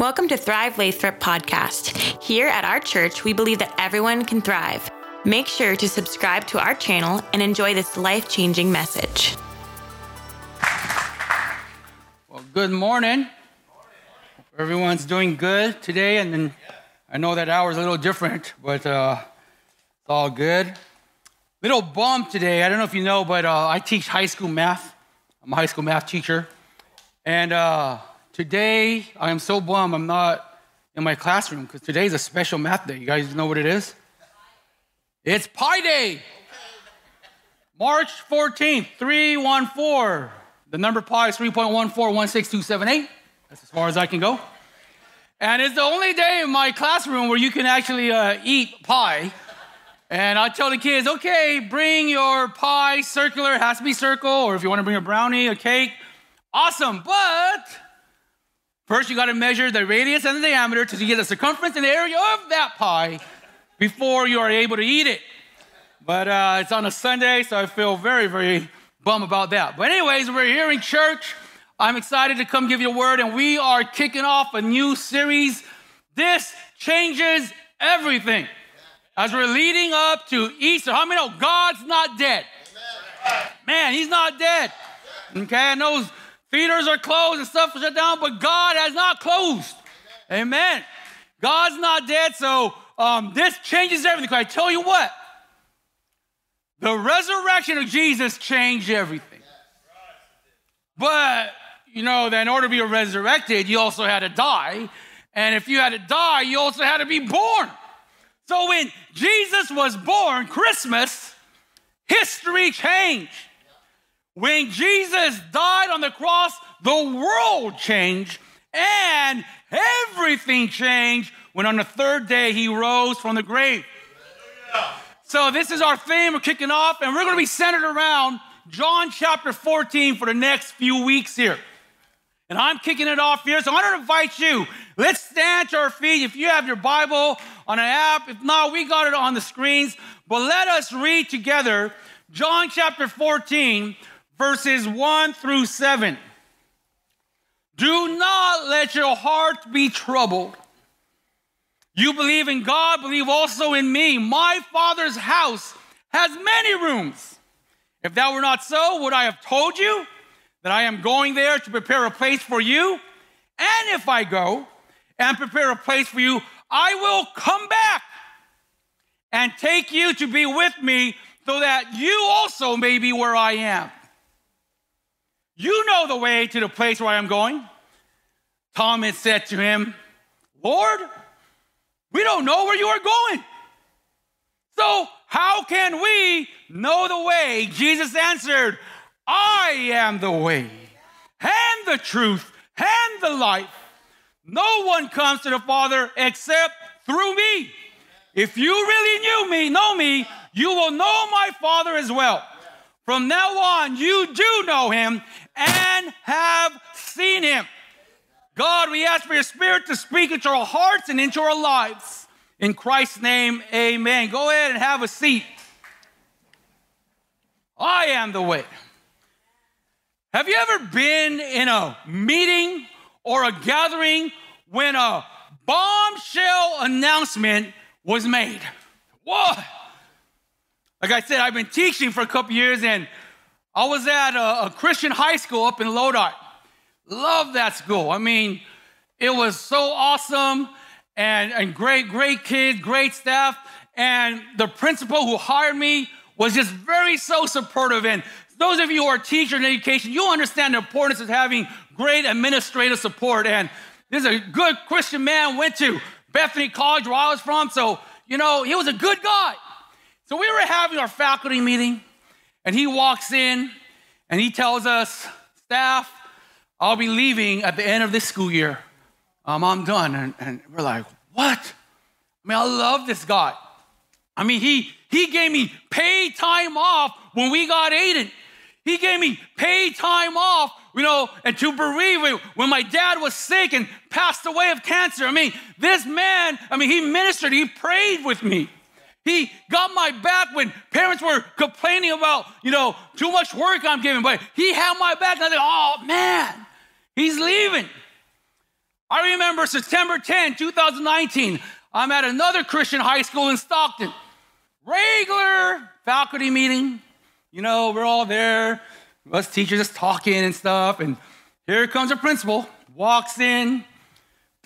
Welcome to Thrive Lathrop podcast. Here at our church, we believe that everyone can thrive. Make sure to subscribe to our channel and enjoy this life changing message. Well, good morning. Everyone's doing good today, and then I know that hour's a little different, but uh, it's all good. Little bump today. I don't know if you know, but uh, I teach high school math. I'm a high school math teacher, and uh, today I am so bummed I'm not in my classroom because today's a special math day. You guys know what it is? It's Pi Day. March 14th, 314. The number pi is 3.1416278. That's as far as I can go. And it's the only day in my classroom where you can actually uh, eat pie. And I tell the kids, okay, bring your pie circular, it has to be circle, or if you want to bring a brownie, a cake, awesome. But first you got to measure the radius and the diameter to get the circumference and the area of that pie before you are able to eat it. But uh, it's on a Sunday, so I feel very, very bummed about that. But, anyways, we're here in church. I'm excited to come give you a word, and we are kicking off a new series. This changes everything. As we're leading up to Easter, how many know God's not dead? Man, He's not dead. Okay, I know theaters are closed and stuff is shut down, but God has not closed. Amen. God's not dead, so um, this changes everything. I tell you what, the resurrection of Jesus changed everything. But, you know, that in order to be resurrected, you also had to die. And if you had to die, you also had to be born. So when Jesus was born, Christmas, history changed. When Jesus died on the cross, the world changed and everything changed when on the third day he rose from the grave. So, this is our theme. We're kicking off, and we're going to be centered around John chapter 14 for the next few weeks here. And I'm kicking it off here. So, I want to invite you. Let's stand to our feet. If you have your Bible on an app, if not, we got it on the screens. But let us read together John chapter 14, verses 1 through 7. Do not let your heart be troubled. You believe in God, believe also in me. My Father's house has many rooms. If that were not so, would I have told you that I am going there to prepare a place for you? And if I go and prepare a place for you, I will come back and take you to be with me so that you also may be where I am. You know the way to the place where I am going. Thomas said to him, Lord, we don't know where you are going. So, how can we know the way? Jesus answered, I am the way, and the truth, and the life. No one comes to the Father except through me. If you really knew me, know me, you will know my Father as well. From now on, you do know him and have seen him. God, we ask for your spirit to speak into our hearts and into our lives. In Christ's name, amen. Go ahead and have a seat. I am the way. Have you ever been in a meeting or a gathering when a bombshell announcement was made? What? Like I said, I've been teaching for a couple years and I was at a, a Christian high school up in Lodi. Love that school. I mean, it was so awesome and, and great, great kids, great staff. And the principal who hired me was just very so supportive. And those of you who are teachers in education, you understand the importance of having great administrative support. And this is a good Christian man, went to Bethany College where I was from. So, you know, he was a good guy. So we were having our faculty meeting, and he walks in and he tells us, staff, I'll be leaving at the end of this school year. Um, I'm done. And, and we're like, what? I mean, I love this guy. I mean, he, he gave me paid time off when we got Aiden. He gave me paid time off, you know, and to bereave when my dad was sick and passed away of cancer. I mean, this man, I mean, he ministered, he prayed with me. He got my back when parents were complaining about, you know, too much work I'm giving, but he had my back. And I said, oh man, He's leaving. I remember September 10, 2019. I'm at another Christian high school in Stockton. Regular faculty meeting. You know, we're all there, us teachers just talking and stuff. And here comes our principal, walks in,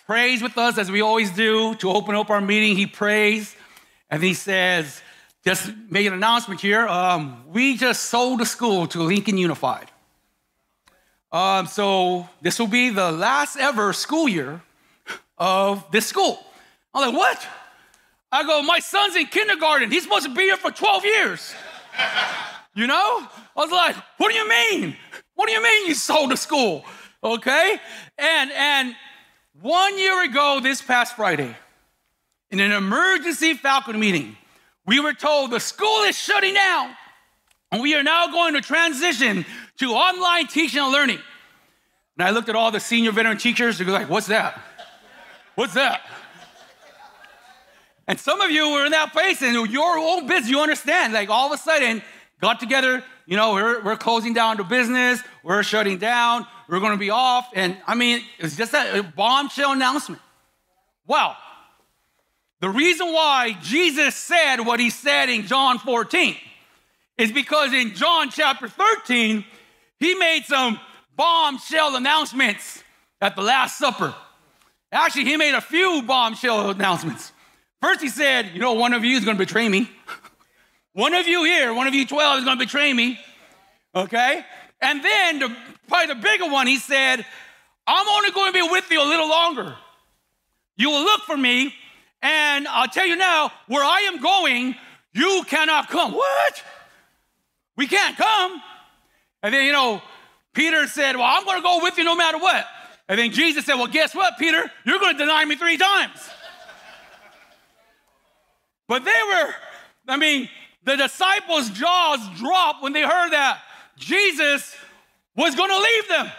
prays with us as we always do to open up our meeting. He prays, and he says, just make an announcement here. Um, we just sold the school to Lincoln Unified. Um, so this will be the last ever school year of this school. I'm like, what? I go, my son's in kindergarten. He's supposed to be here for 12 years. You know? I was like, what do you mean? What do you mean you sold the school? Okay? And and one year ago, this past Friday, in an emergency Falcon meeting, we were told the school is shutting down and we are now going to transition to online teaching and learning. And I looked at all the senior veteran teachers, they're like, what's that? What's that? And some of you were in that place and your own business, you understand. Like all of a sudden, got together, you know, we're, we're closing down the business, we're shutting down, we're gonna be off. And I mean, it's just a bombshell announcement. Wow. The reason why Jesus said what he said in John 14 is because in John chapter 13, he made some bombshell announcements at the Last Supper. Actually, he made a few bombshell announcements. First, he said, You know, one of you is going to betray me. one of you here, one of you 12 is going to betray me. Okay? And then, the, probably the bigger one, he said, I'm only going to be with you a little longer. You will look for me, and I'll tell you now, where I am going, you cannot come. What? We can't come. And then, you know, Peter said, Well, I'm going to go with you no matter what. And then Jesus said, Well, guess what, Peter? You're going to deny me three times. but they were, I mean, the disciples' jaws dropped when they heard that Jesus was going to leave them.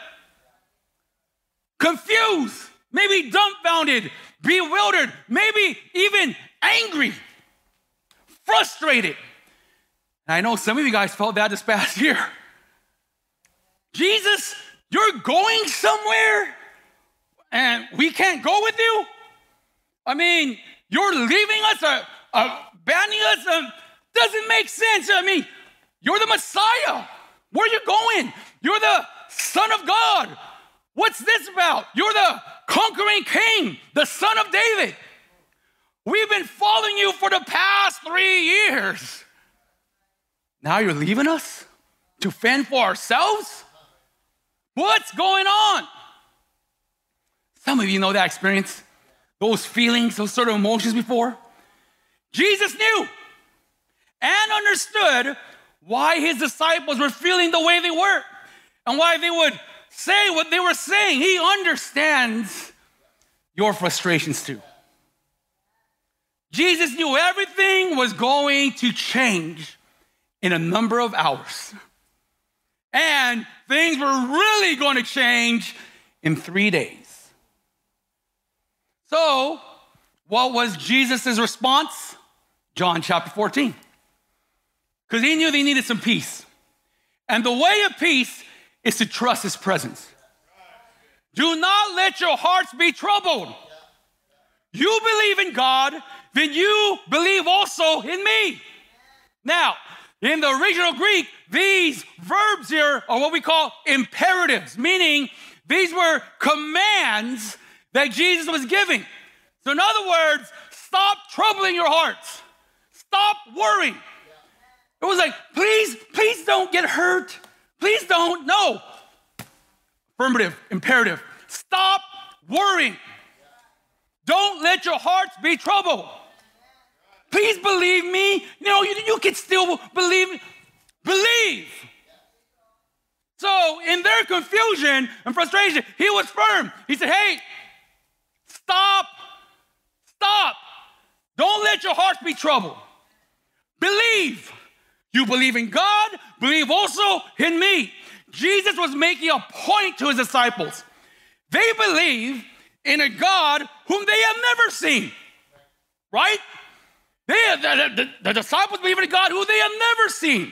Confused, maybe dumbfounded, bewildered, maybe even angry, frustrated. And I know some of you guys felt that this past year. Jesus, you're going somewhere and we can't go with you? I mean, you're leaving us, uh, uh, abandoning us? Uh, doesn't make sense. I mean, you're the Messiah. Where are you going? You're the Son of God. What's this about? You're the conquering king, the son of David. We've been following you for the past three years. Now you're leaving us to fend for ourselves? What's going on? Some of you know that experience, those feelings, those sort of emotions before. Jesus knew and understood why his disciples were feeling the way they were and why they would say what they were saying. He understands your frustrations too. Jesus knew everything was going to change in a number of hours. And things were really going to change in three days. So, what was Jesus' response? John chapter 14. Because he knew they needed some peace. And the way of peace is to trust his presence. Do not let your hearts be troubled. You believe in God, then you believe also in me. Now, in the original Greek, these verbs here are what we call imperatives, meaning these were commands that Jesus was giving. So, in other words, stop troubling your hearts, stop worrying. It was like, please, please don't get hurt. Please don't. No. Affirmative, imperative. Stop worrying. Don't let your hearts be troubled. Please believe me. You know, you, you can still believe. Believe. So, in their confusion and frustration, he was firm. He said, Hey, stop. Stop. Don't let your hearts be troubled. Believe. You believe in God, believe also in me. Jesus was making a point to his disciples. They believe in a God whom they have never seen, right? They, the, the, the disciples believe in a God who they have never seen.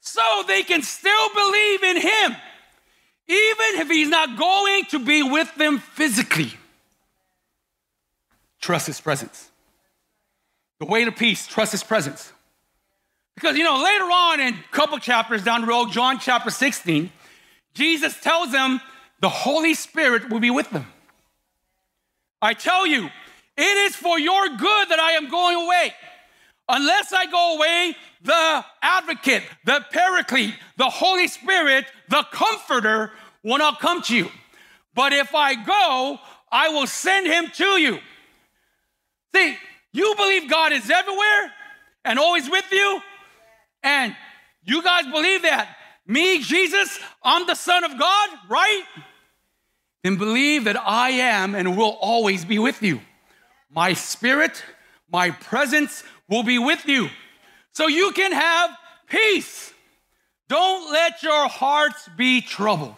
So they can still believe in him, even if he's not going to be with them physically. trust his presence. The way to peace, trust his presence. Because, you know, later on in a couple chapters down the road, John chapter 16, Jesus tells them the Holy Spirit will be with them. I tell you, it is for your good that I am going away. Unless I go away, the advocate, the paraclete, the Holy Spirit, the comforter will not come to you. But if I go, I will send him to you. See, you believe God is everywhere and always with you, and you guys believe that me, Jesus, I'm the Son of God, right? Then believe that I am and will always be with you. My spirit, my presence will be with you. So you can have peace. Don't let your hearts be troubled.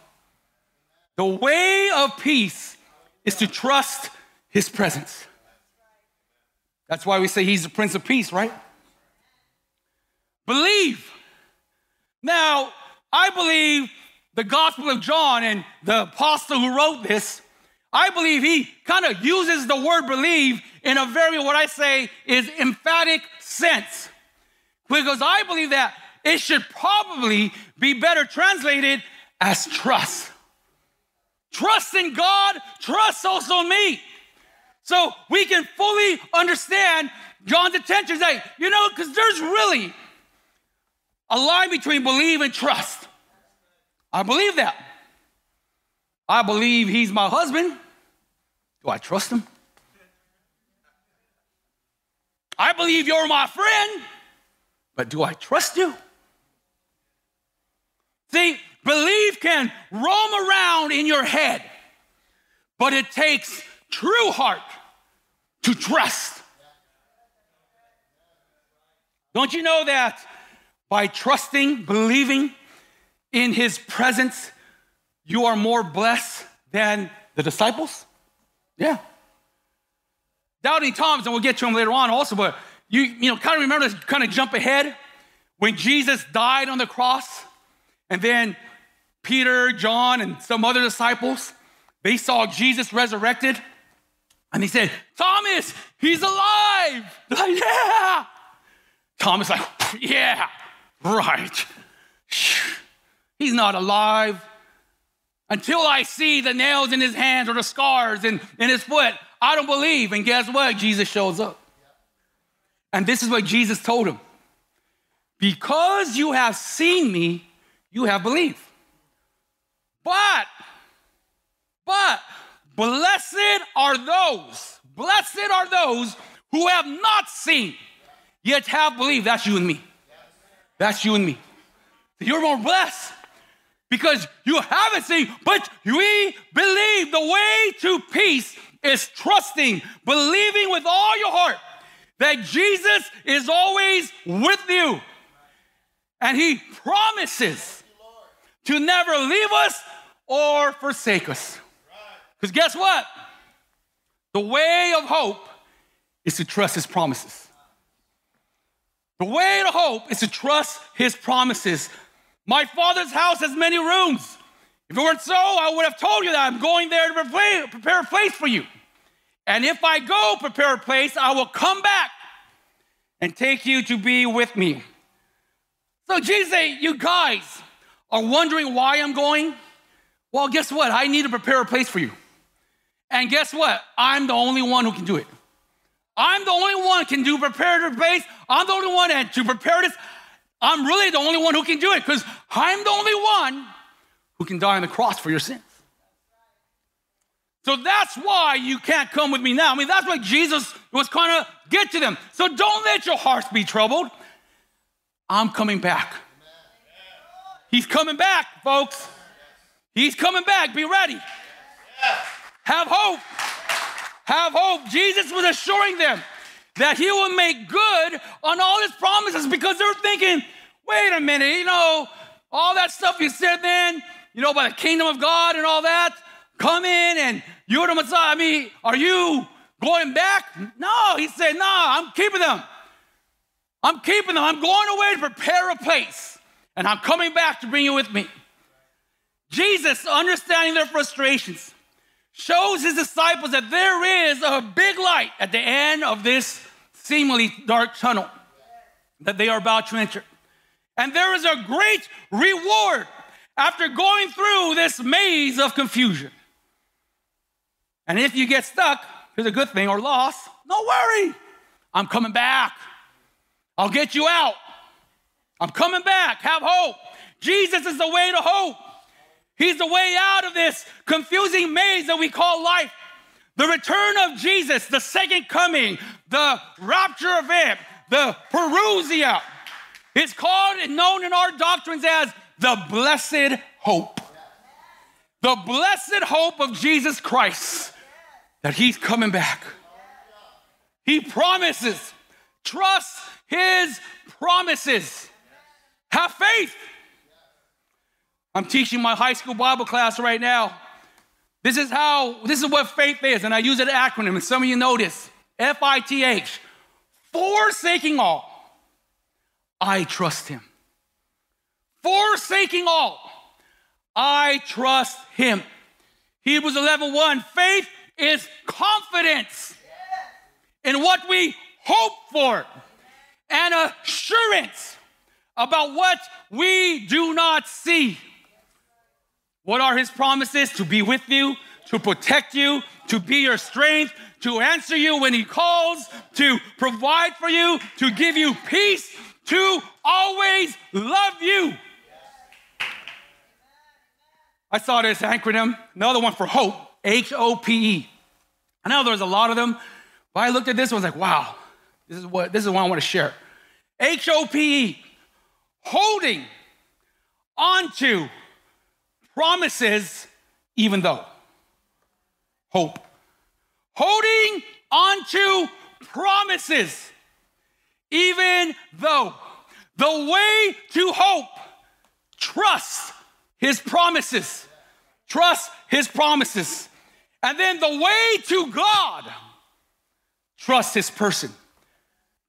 The way of peace is to trust his presence. That's why we say he's the Prince of Peace, right? Believe. Now, I believe the Gospel of John and the apostle who wrote this, I believe he kind of uses the word believe in a very, what I say is emphatic sense. Because I believe that it should probably be better translated as trust. Trust in God, trust also in me. So we can fully understand John's intentions. Like, you know, because there's really a line between believe and trust. I believe that. I believe he's my husband. Do I trust him? I believe you're my friend, but do I trust you? See, belief can roam around in your head, but it takes true heart to trust. Don't you know that by trusting, believing in his presence, you are more blessed than the disciples? Yeah. Doubting Thomas, and we'll get to him later on also, but you, you know, kind of remember this, kind of jump ahead when Jesus died on the cross, and then Peter, John, and some other disciples, they saw Jesus resurrected, and they said, Thomas, he's alive. Like, yeah. Thomas, like, yeah, right. He's not alive. Until I see the nails in his hands or the scars in, in his foot, I don't believe. And guess what? Jesus shows up. And this is what Jesus told him Because you have seen me, you have believed. But, but, blessed are those, blessed are those who have not seen, yet have believed. That's you and me. That's you and me. You're more blessed because you haven't seen, but we believe the way to peace is trusting, believing with all your heart that Jesus is always with you. And he promises to never leave us or forsake us. Because guess what? The way of hope is to trust his promises. The way to hope is to trust his promises. My father's house has many rooms. If it weren't so, I would have told you that I'm going there to prepare a place for you. And if I go prepare a place, I will come back and take you to be with me. So Jesus You guys are wondering why I'm going? Well, guess what? I need to prepare a place for you. And guess what? I'm the only one who can do it. I'm the only one can do prepare a place. I'm the only one to prepare this. I'm really the only one who can do it because I'm the only one who can die on the cross for your sins. So that's why you can't come with me now. I mean, that's what Jesus was kind of get to them. So don't let your hearts be troubled. I'm coming back. He's coming back, folks. He's coming back. Be ready. Have hope. Have hope. Jesus was assuring them that he will make good on all his promises because they were thinking, wait a minute, you know, all that stuff you said then, you know, about the kingdom of God and all that, come in and you're the Messiah. I mean, are you going back? No, he said, no, I'm keeping them. I'm keeping them. I'm going away to prepare a place, and I'm coming back to bring you with me. Jesus, understanding their frustrations, shows his disciples that there is a big light at the end of this seemingly dark tunnel that they are about to enter. And there is a great reward after going through this maze of confusion. And if you get stuck, here's a good thing, or lost, no worry. I'm coming back. I'll get you out. I'm coming back. Have hope. Jesus is the way to hope. He's the way out of this confusing maze that we call life. The return of Jesus, the second coming, the rapture event, the parousia. It's called and known in our doctrines as the blessed hope. The blessed hope of Jesus Christ that he's coming back. He promises. Trust his promises. Have faith. I'm teaching my high school Bible class right now. This is how, this is what faith is, and I use an acronym, and some of you know this F I T H. Forsaking all, I trust him. Forsaking all, I trust him. Hebrews 11 1, faith is confidence in what we hope for and assurance about what we do not see. What are his promises? To be with you, to protect you, to be your strength, to answer you when he calls, to provide for you, to give you peace, to always love you. I saw this acronym, another one for hope, H O P E. I know there's a lot of them, but I looked at this one, I was like, wow, this is what this is what I want to share. H O P E, holding onto promises even though. Hope. Holding onto promises even though. The way to hope, trust his promises. Trust his promises. And then the way to God, trust his person.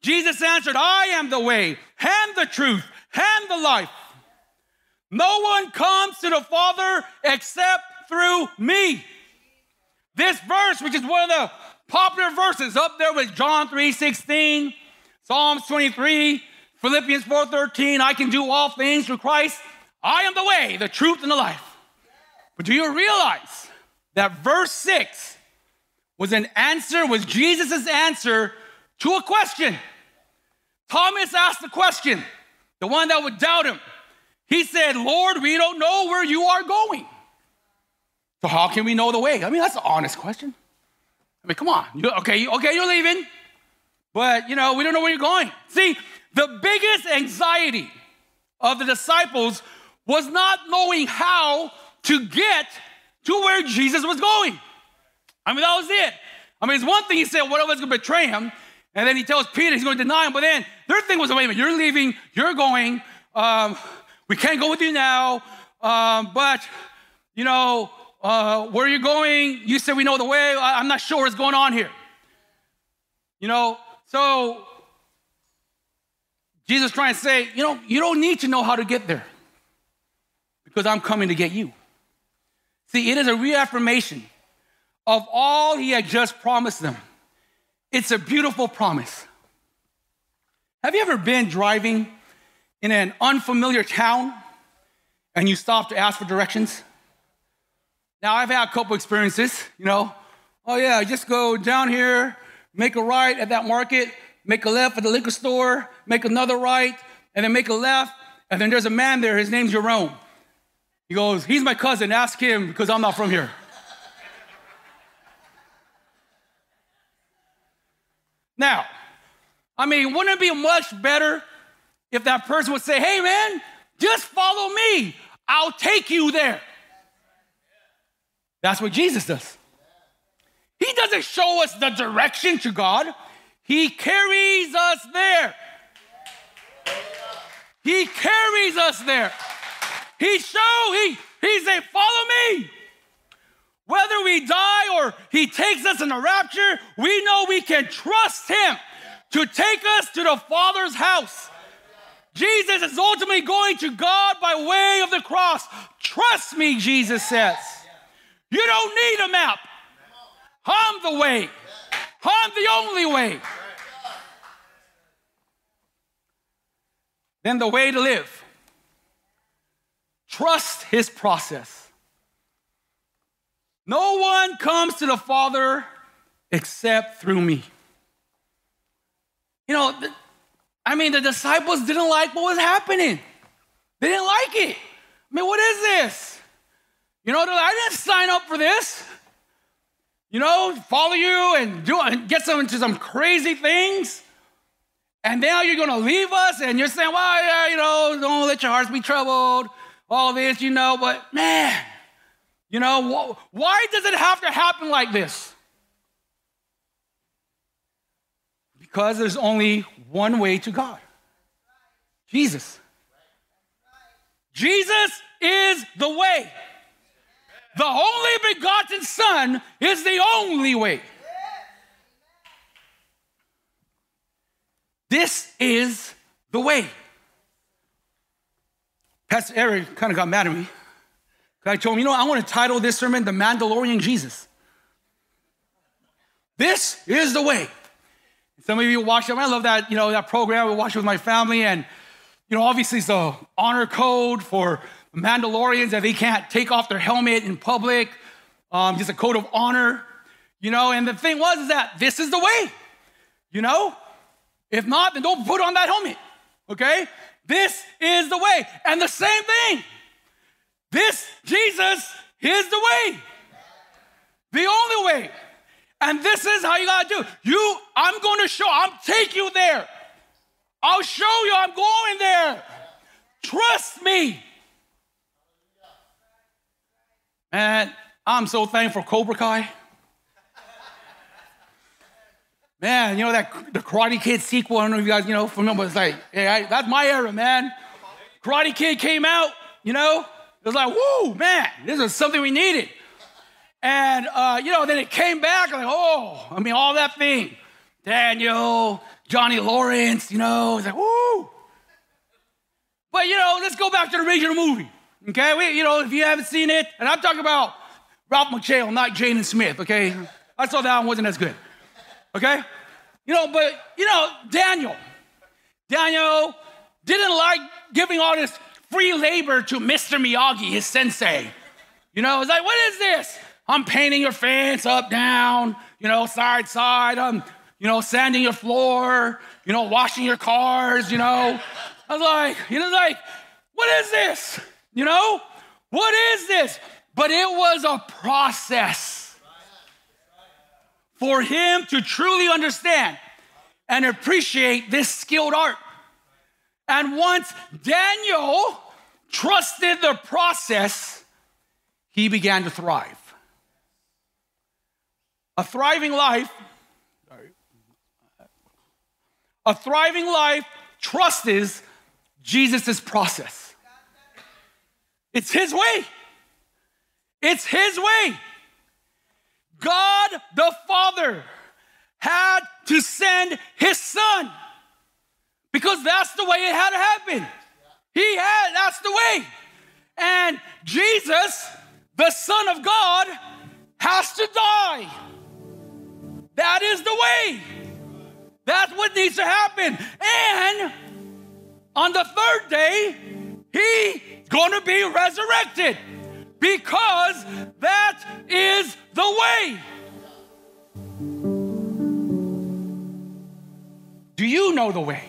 Jesus answered, I am the way and the truth and the life. No one comes to the Father except through me. This verse, which is one of the popular verses up there with John 3 16, Psalms 23, Philippians 4 13, I can do all things through Christ. I am the way, the truth, and the life. But do you realize that verse 6 was an answer, was Jesus' answer to a question? Thomas asked the question, the one that would doubt him. He said, Lord, we don't know where you are going. So how can we know the way? I mean, that's an honest question. I mean, come on. You, okay, okay, you're leaving, but you know, we don't know where you're going. See, the biggest anxiety of the disciples was not knowing how to get to where Jesus was going. I mean, that was it. I mean, it's one thing he said, what if I was going to betray him? And then he tells Peter he's going to deny him. But then their thing was, wait a minute, you're leaving, you're going. Um, we can't go with you now, um, but you know, uh, where are you going? You said we know the way. I, I'm not sure what's going on here. You know, so Jesus trying to say, you know, you don't need to know how to get there because I'm coming to get you. See, it is a reaffirmation of all he had just promised them. It's a beautiful promise. Have you ever been driving in an unfamiliar town and you stop to ask for directions? Now, I've had a couple experiences, you know. Oh, yeah, just go down here, make a right at that market, make a left at the liquor store, make another right, and then make a left, and then there's a man there, his name's Jerome. He goes, He's my cousin, ask him because I'm not from here. now, I mean, wouldn't it be much better if that person would say, hey man, just follow me, I'll take you there. That's what Jesus does. He doesn't show us the direction to God, He carries us there. He carries us there. He show, he, he say, follow me. Whether we die or he takes us in the rapture, we know we can trust him to take us to the Father's house. Jesus is ultimately going to God by way of the cross. Trust me, Jesus says. You don't need a map. I'm the way. I'm the only way. Then the way to live. Trust his process. No one comes to the Father except through me. You know, I mean, the disciples didn't like what was happening. They didn't like it. I mean, what is this? You know, I didn't sign up for this. You know, follow you and do and get some into some crazy things. And now you're gonna leave us and you're saying, well, yeah, you know, don't let your hearts be troubled, all this, you know, but man, you know, why does it have to happen like this? Because there's only one way to God Jesus. Jesus is the way. The only begotten Son is the only way. This is the way. Pastor Eric kind of got mad at me. I told him, you know, I want to title this sermon The Mandalorian Jesus. This is the way. Some of you watch it. I love that, you know, that program. We watch it with my family. And, you know, obviously it's the honor code for Mandalorians that they can't take off their helmet in public. Um, just a code of honor, you know. And the thing was is that this is the way, you know. If not, then don't put on that helmet, okay? This is the way. And the same thing. This Jesus is the way, the only way. And this is how you gotta do. You, I'm to show. I'm take you there. I'll show you. I'm going there. Trust me. Man, I'm so thankful for Cobra Kai. Man, you know that the Karate Kid sequel. I don't know if you guys, you know, remember. It's like, hey, that's my era, man. Karate Kid came out. You know, it was like, whoo, man, this is something we needed. And uh, you know, then it came back. Like, oh, I mean, all that thing. Daniel, Johnny Lawrence. You know, it's like, whoo. But you know, let's go back to the original movie. Okay, we, you know, if you haven't seen it, and I'm talking about Ralph Macchio, not Jaden Smith. Okay, I saw that one wasn't as good. Okay, you know, but you know, Daniel, Daniel didn't like giving all this free labor to Mr. Miyagi, his sensei. You know, it's like, what is this? I'm painting your fence up, down, you know, side, side. I'm, you know, sanding your floor, you know, washing your cars, you know. I was like, you know, like, what is this? You know, what is this? But it was a process for him to truly understand and appreciate this skilled art. And once Daniel trusted the process, he began to thrive. A thriving life, a thriving life trusts Jesus' process. It's His way. It's His way. God the Father had to send His Son because that's the way it had to happen. He had, that's the way. And Jesus, the Son of God, has to die. That is the way. That's what needs to happen. And on the third day, he's going to be resurrected because that is the way. Do you know the way?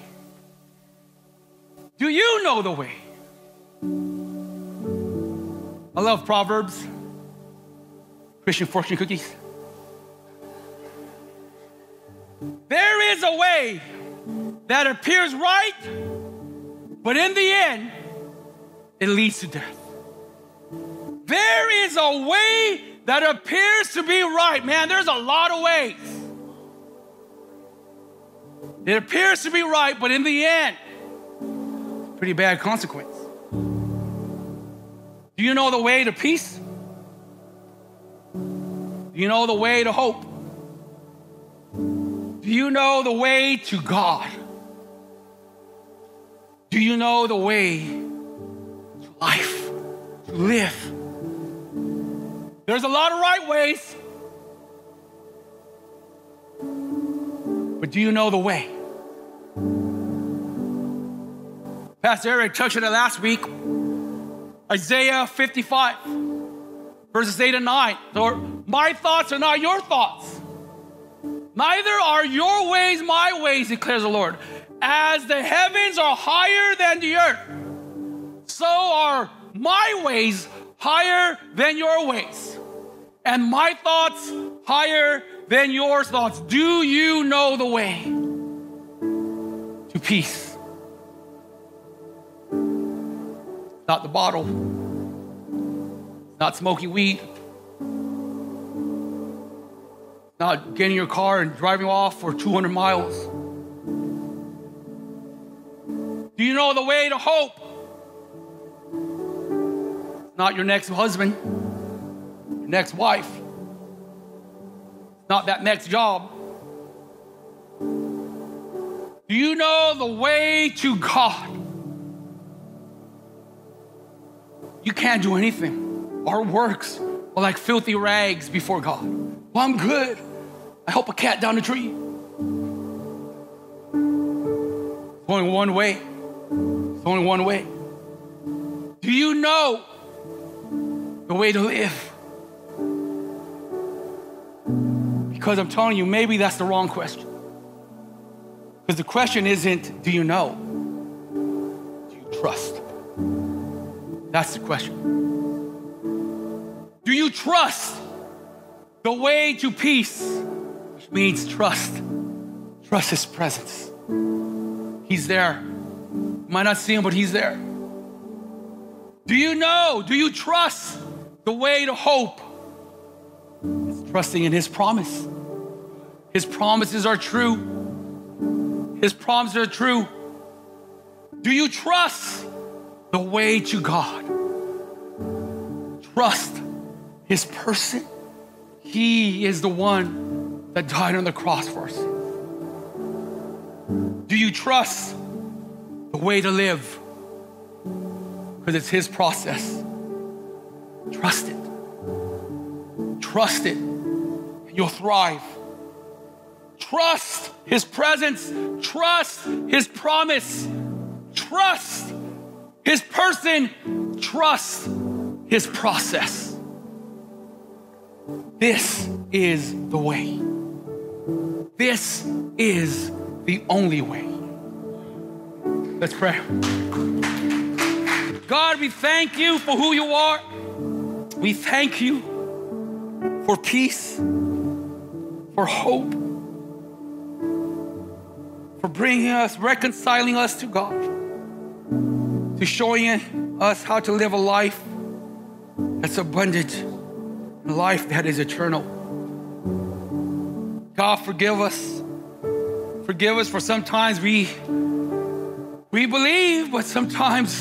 Do you know the way? I love Proverbs, Christian fortune cookies. There is a way that appears right, but in the end, it leads to death. There is a way that appears to be right. Man, there's a lot of ways. It appears to be right, but in the end, pretty bad consequence. Do you know the way to peace? Do you know the way to hope? Do you know the way to God? Do you know the way to life, to live? There's a lot of right ways. but do you know the way? Pastor Eric touched on it last week. Isaiah 55, verses 8 and 9. Lord, my thoughts are not your thoughts. Neither are your ways my ways, declares the Lord. As the heavens are higher than the earth, so are my ways higher than your ways, and my thoughts higher than your thoughts. Do you know the way to peace? Not the bottle, not smoking weed, not getting your car and driving off for 200 miles. Do you know the way to hope? Not your next husband, your next wife, not that next job. Do you know the way to God? You can't do anything. Our works are like filthy rags before God. Well, I'm good. I help a cat down the tree. It's only one way. It's only one way. Do you know the way to live? Because I'm telling you, maybe that's the wrong question. Because the question isn't, do you know? Do you trust? That's the question. Do you trust the way to peace? Means trust. Trust His presence. He's there. You might not see Him, but He's there. Do you know? Do you trust the way to hope? It's trusting in His promise. His promises are true. His promises are true. Do you trust the way to God? Trust His person. He is the one that died on the cross for us. Do you trust the way to live? Because it's His process. Trust it. Trust it. You'll thrive. Trust His presence. Trust His promise. Trust His person. Trust His process. This is the way. This is the only way. Let's pray. God, we thank you for who you are. We thank you for peace, for hope, for bringing us, reconciling us to God, to showing us how to live a life that's abundant, life that is eternal. God, forgive us. Forgive us for sometimes we we believe, but sometimes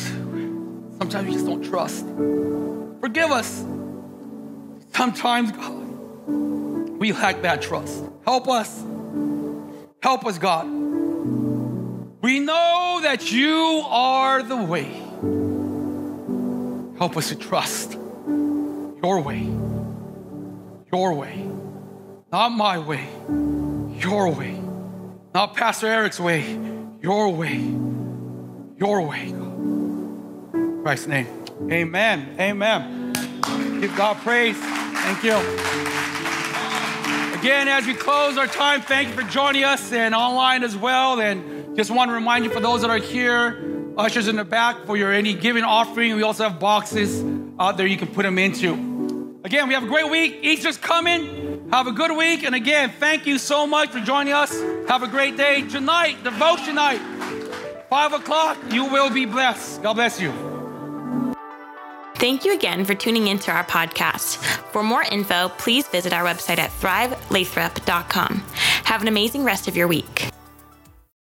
sometimes we just don't trust. Forgive us. Sometimes, God, we lack that trust. Help us. Help us, God. We know that you are the way. Help us to trust your way. Your way. Not my way. Your way. Not Pastor Eric's way. Your way. Your way, Christ's name. Amen. Amen. Give God praise. Thank you. Again, as we close our time, thank you for joining us and online as well. And just want to remind you for those that are here, ushers in the back, for your any giving offering, we also have boxes out there you can put them into. Again, we have a great week. Easter's coming. Have a good week. And again, thank you so much for joining us. Have a great day. Tonight, devotion night, 5 o'clock, you will be blessed. God bless you. Thank you again for tuning into our podcast. For more info, please visit our website at thrivelathrop.com. Have an amazing rest of your week.